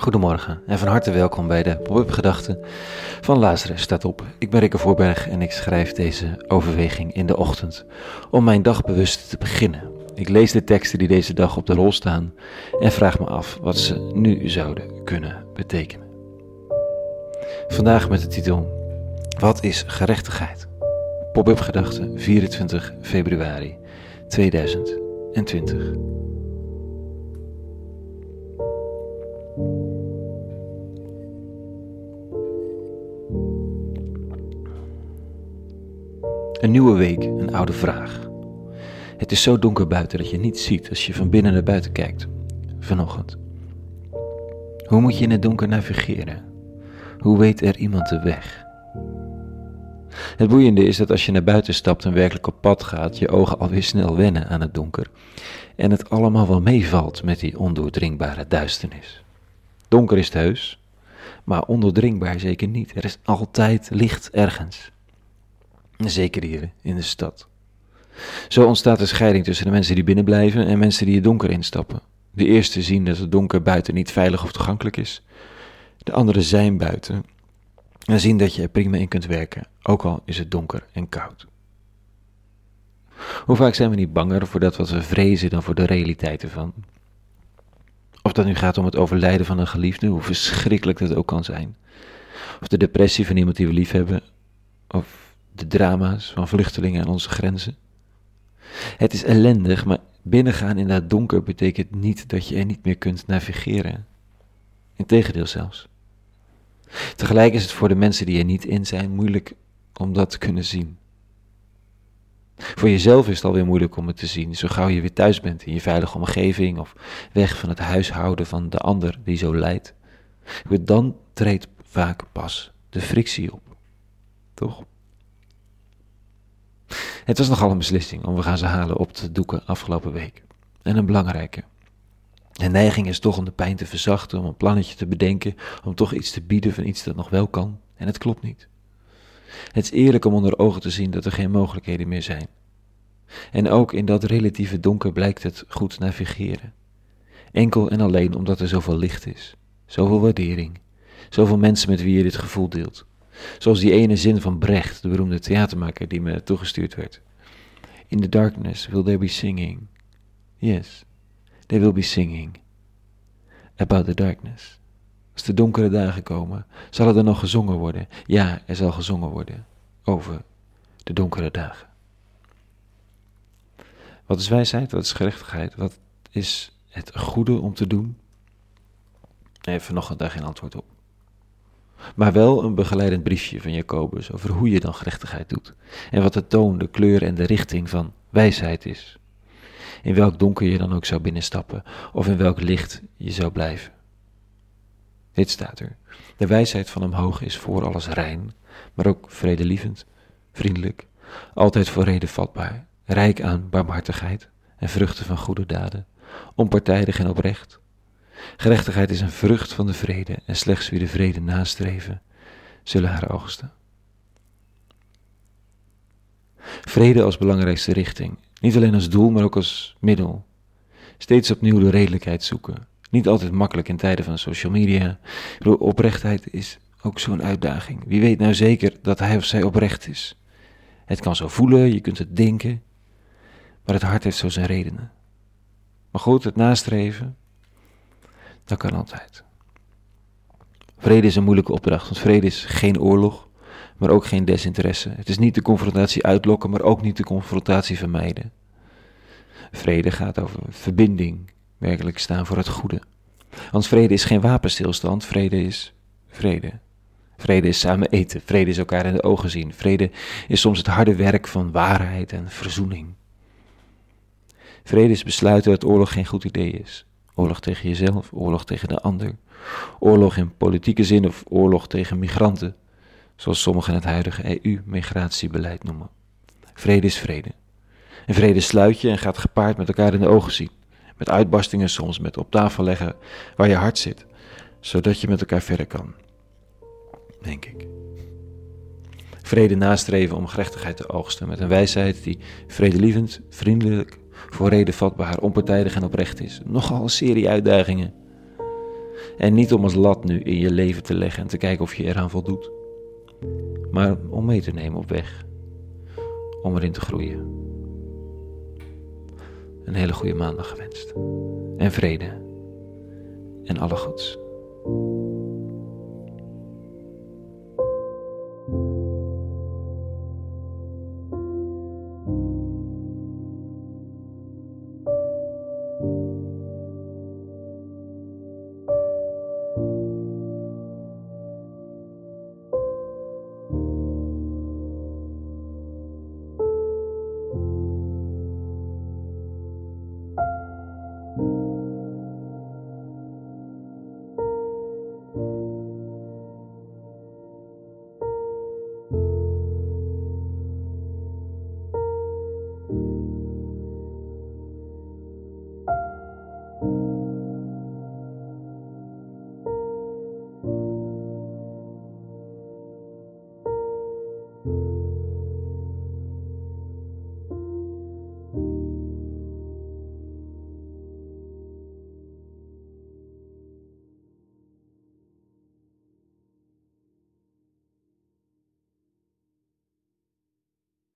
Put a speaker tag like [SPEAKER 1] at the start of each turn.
[SPEAKER 1] Goedemorgen en van harte welkom bij de Pop-up Gedachten van Lazarus staat op. Ik ben Rikke Voorberg en ik schrijf deze overweging in de ochtend om mijn dag bewust te beginnen. Ik lees de teksten die deze dag op de rol staan en vraag me af wat ze nu zouden kunnen betekenen. Vandaag met de titel Wat is gerechtigheid? Pop-up Gedachten 24 februari 2020. Een nieuwe week, een oude vraag. Het is zo donker buiten dat je niets ziet als je van binnen naar buiten kijkt. Vanochtend. Hoe moet je in het donker navigeren? Hoe weet er iemand de weg? Het boeiende is dat als je naar buiten stapt en werkelijk op pad gaat, je ogen alweer snel wennen aan het donker. En het allemaal wel meevalt met die ondoordringbare duisternis. Donker is het heus, maar ondoordringbaar zeker niet. Er is altijd licht ergens. Zeker hier in de stad. Zo ontstaat een scheiding tussen de mensen die binnen blijven en mensen die het donker instappen. De eerste zien dat het donker buiten niet veilig of toegankelijk is. De anderen zijn buiten en zien dat je er prima in kunt werken, ook al is het donker en koud. Hoe vaak zijn we niet banger voor dat wat we vrezen dan voor de realiteit ervan? Of dat nu gaat om het overlijden van een geliefde, hoe verschrikkelijk dat ook kan zijn. Of de depressie van iemand die we lief hebben. Of de drama's van vluchtelingen aan onze grenzen. Het is ellendig, maar binnengaan in dat donker betekent niet dat je er niet meer kunt navigeren. Integendeel zelfs. Tegelijk is het voor de mensen die er niet in zijn moeilijk om dat te kunnen zien. Voor jezelf is het alweer moeilijk om het te zien, zo gauw je weer thuis bent in je veilige omgeving of weg van het huishouden van de ander die zo lijdt. Dan treedt vaak pas de frictie op. Toch? Het was nogal een beslissing om we gaan ze halen op te doeken afgelopen week. En een belangrijke. De neiging is toch om de pijn te verzachten, om een plannetje te bedenken, om toch iets te bieden van iets dat nog wel kan. En het klopt niet. Het is eerlijk om onder ogen te zien dat er geen mogelijkheden meer zijn. En ook in dat relatieve donker blijkt het goed navigeren. Enkel en alleen omdat er zoveel licht is, zoveel waardering, zoveel mensen met wie je dit gevoel deelt. Zoals die ene zin van Brecht, de beroemde theatermaker die me toegestuurd werd. In the darkness will there be singing. Yes, they will be singing. About the darkness. Als de donkere dagen komen, zal er nog gezongen worden. Ja, er zal gezongen worden over de donkere dagen. Wat is wijsheid? Wat is gerechtigheid? Wat is het goede om te doen? Even nog daar geen antwoord op maar wel een begeleidend briefje van Jacobus over hoe je dan gerechtigheid doet en wat de toon, de kleur en de richting van wijsheid is. In welk donker je dan ook zou binnenstappen of in welk licht je zou blijven. Dit staat er. De wijsheid van omhoog is voor alles rein, maar ook vredelievend, vriendelijk, altijd voor reden vatbaar, rijk aan barmhartigheid en vruchten van goede daden, onpartijdig en oprecht, Gerechtigheid is een vrucht van de vrede en slechts wie de vrede nastreven, zullen haar oogsten. Vrede als belangrijkste richting, niet alleen als doel, maar ook als middel. Steeds opnieuw de redelijkheid zoeken. Niet altijd makkelijk in tijden van social media. Oprechtheid is ook zo'n uitdaging. Wie weet nou zeker dat hij of zij oprecht is? Het kan zo voelen, je kunt het denken, maar het hart heeft zo zijn redenen. Maar goed, het nastreven, dat kan altijd. Vrede is een moeilijke opdracht, want vrede is geen oorlog, maar ook geen desinteresse. Het is niet de confrontatie uitlokken, maar ook niet de confrontatie vermijden. Vrede gaat over verbinding, werkelijk staan voor het goede. Want vrede is geen wapenstilstand, vrede is vrede. Vrede is samen eten, vrede is elkaar in de ogen zien. Vrede is soms het harde werk van waarheid en verzoening. Vrede is besluiten dat oorlog geen goed idee is. Oorlog tegen jezelf, oorlog tegen de ander. Oorlog in politieke zin of oorlog tegen migranten, zoals sommigen het huidige EU-migratiebeleid noemen. Vrede is vrede. En vrede sluit je en gaat gepaard met elkaar in de ogen zien. Met uitbarstingen soms, met op tafel leggen waar je hart zit, zodat je met elkaar verder kan. Denk ik. Vrede nastreven om gerechtigheid te oogsten met een wijsheid die vredelievend, vriendelijk, voor reden vatbaar, onpartijdig en oprecht is. Nogal een serie uitdagingen. En niet om als lat nu in je leven te leggen en te kijken of je eraan voldoet. Maar om mee te nemen op weg. Om erin te groeien. Een hele goede maandag gewenst. En vrede. En alle goeds.